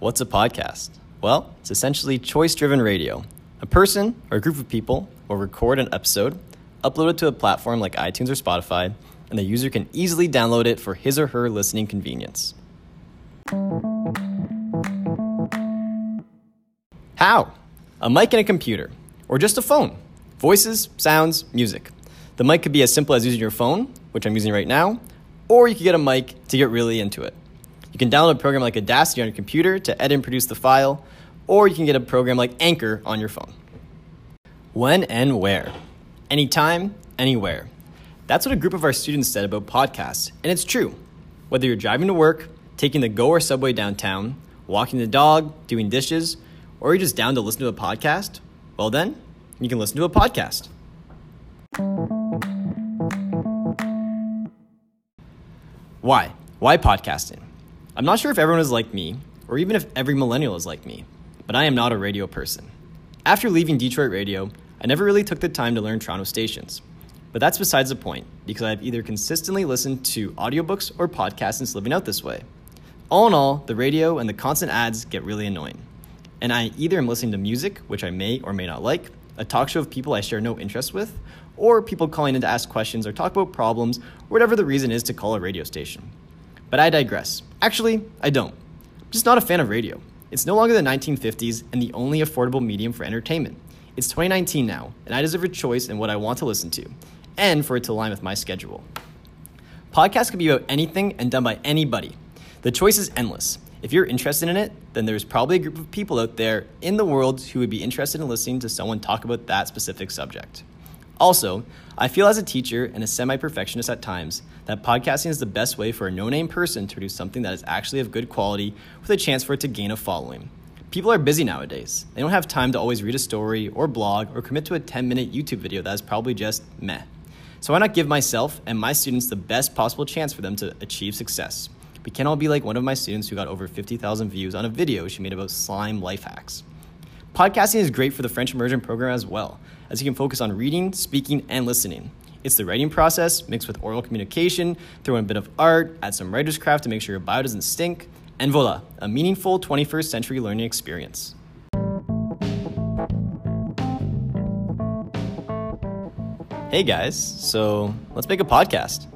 What's a podcast? Well, it's essentially choice driven radio. A person or a group of people will record an episode, upload it to a platform like iTunes or Spotify, and the user can easily download it for his or her listening convenience. How? A mic and a computer, or just a phone. Voices, sounds, music. The mic could be as simple as using your phone, which I'm using right now, or you could get a mic to get really into it. You can download a program like Audacity on your computer to edit and produce the file, or you can get a program like Anchor on your phone. When and where? Anytime, anywhere. That's what a group of our students said about podcasts, and it's true. Whether you're driving to work, taking the GO or subway downtown, walking the dog, doing dishes, or you're just down to listen to a podcast, well then, you can listen to a podcast. Why? Why podcasting? I'm not sure if everyone is like me, or even if every millennial is like me, but I am not a radio person. After leaving Detroit Radio, I never really took the time to learn Toronto stations. But that's besides the point, because I've either consistently listened to audiobooks or podcasts since living out this way. All in all, the radio and the constant ads get really annoying. And I either am listening to music, which I may or may not like, a talk show of people I share no interest with, or people calling in to ask questions or talk about problems, or whatever the reason is to call a radio station. But I digress. Actually, I don't. I'm just not a fan of radio. It's no longer the 1950s and the only affordable medium for entertainment. It's 2019 now, and I deserve a choice in what I want to listen to, and for it to align with my schedule. Podcasts can be about anything and done by anybody. The choice is endless. If you're interested in it, then there's probably a group of people out there in the world who would be interested in listening to someone talk about that specific subject. Also, I feel as a teacher and a semi perfectionist at times that podcasting is the best way for a no name person to produce something that is actually of good quality with a chance for it to gain a following. People are busy nowadays. They don't have time to always read a story or blog or commit to a 10 minute YouTube video that is probably just meh. So why not give myself and my students the best possible chance for them to achieve success? We can't all be like one of my students who got over 50,000 views on a video she made about slime life hacks. Podcasting is great for the French immersion program as well, as you can focus on reading, speaking, and listening. It's the writing process mixed with oral communication, throw in a bit of art, add some writer's craft to make sure your bio doesn't stink, and voila, a meaningful 21st century learning experience. Hey guys, so let's make a podcast.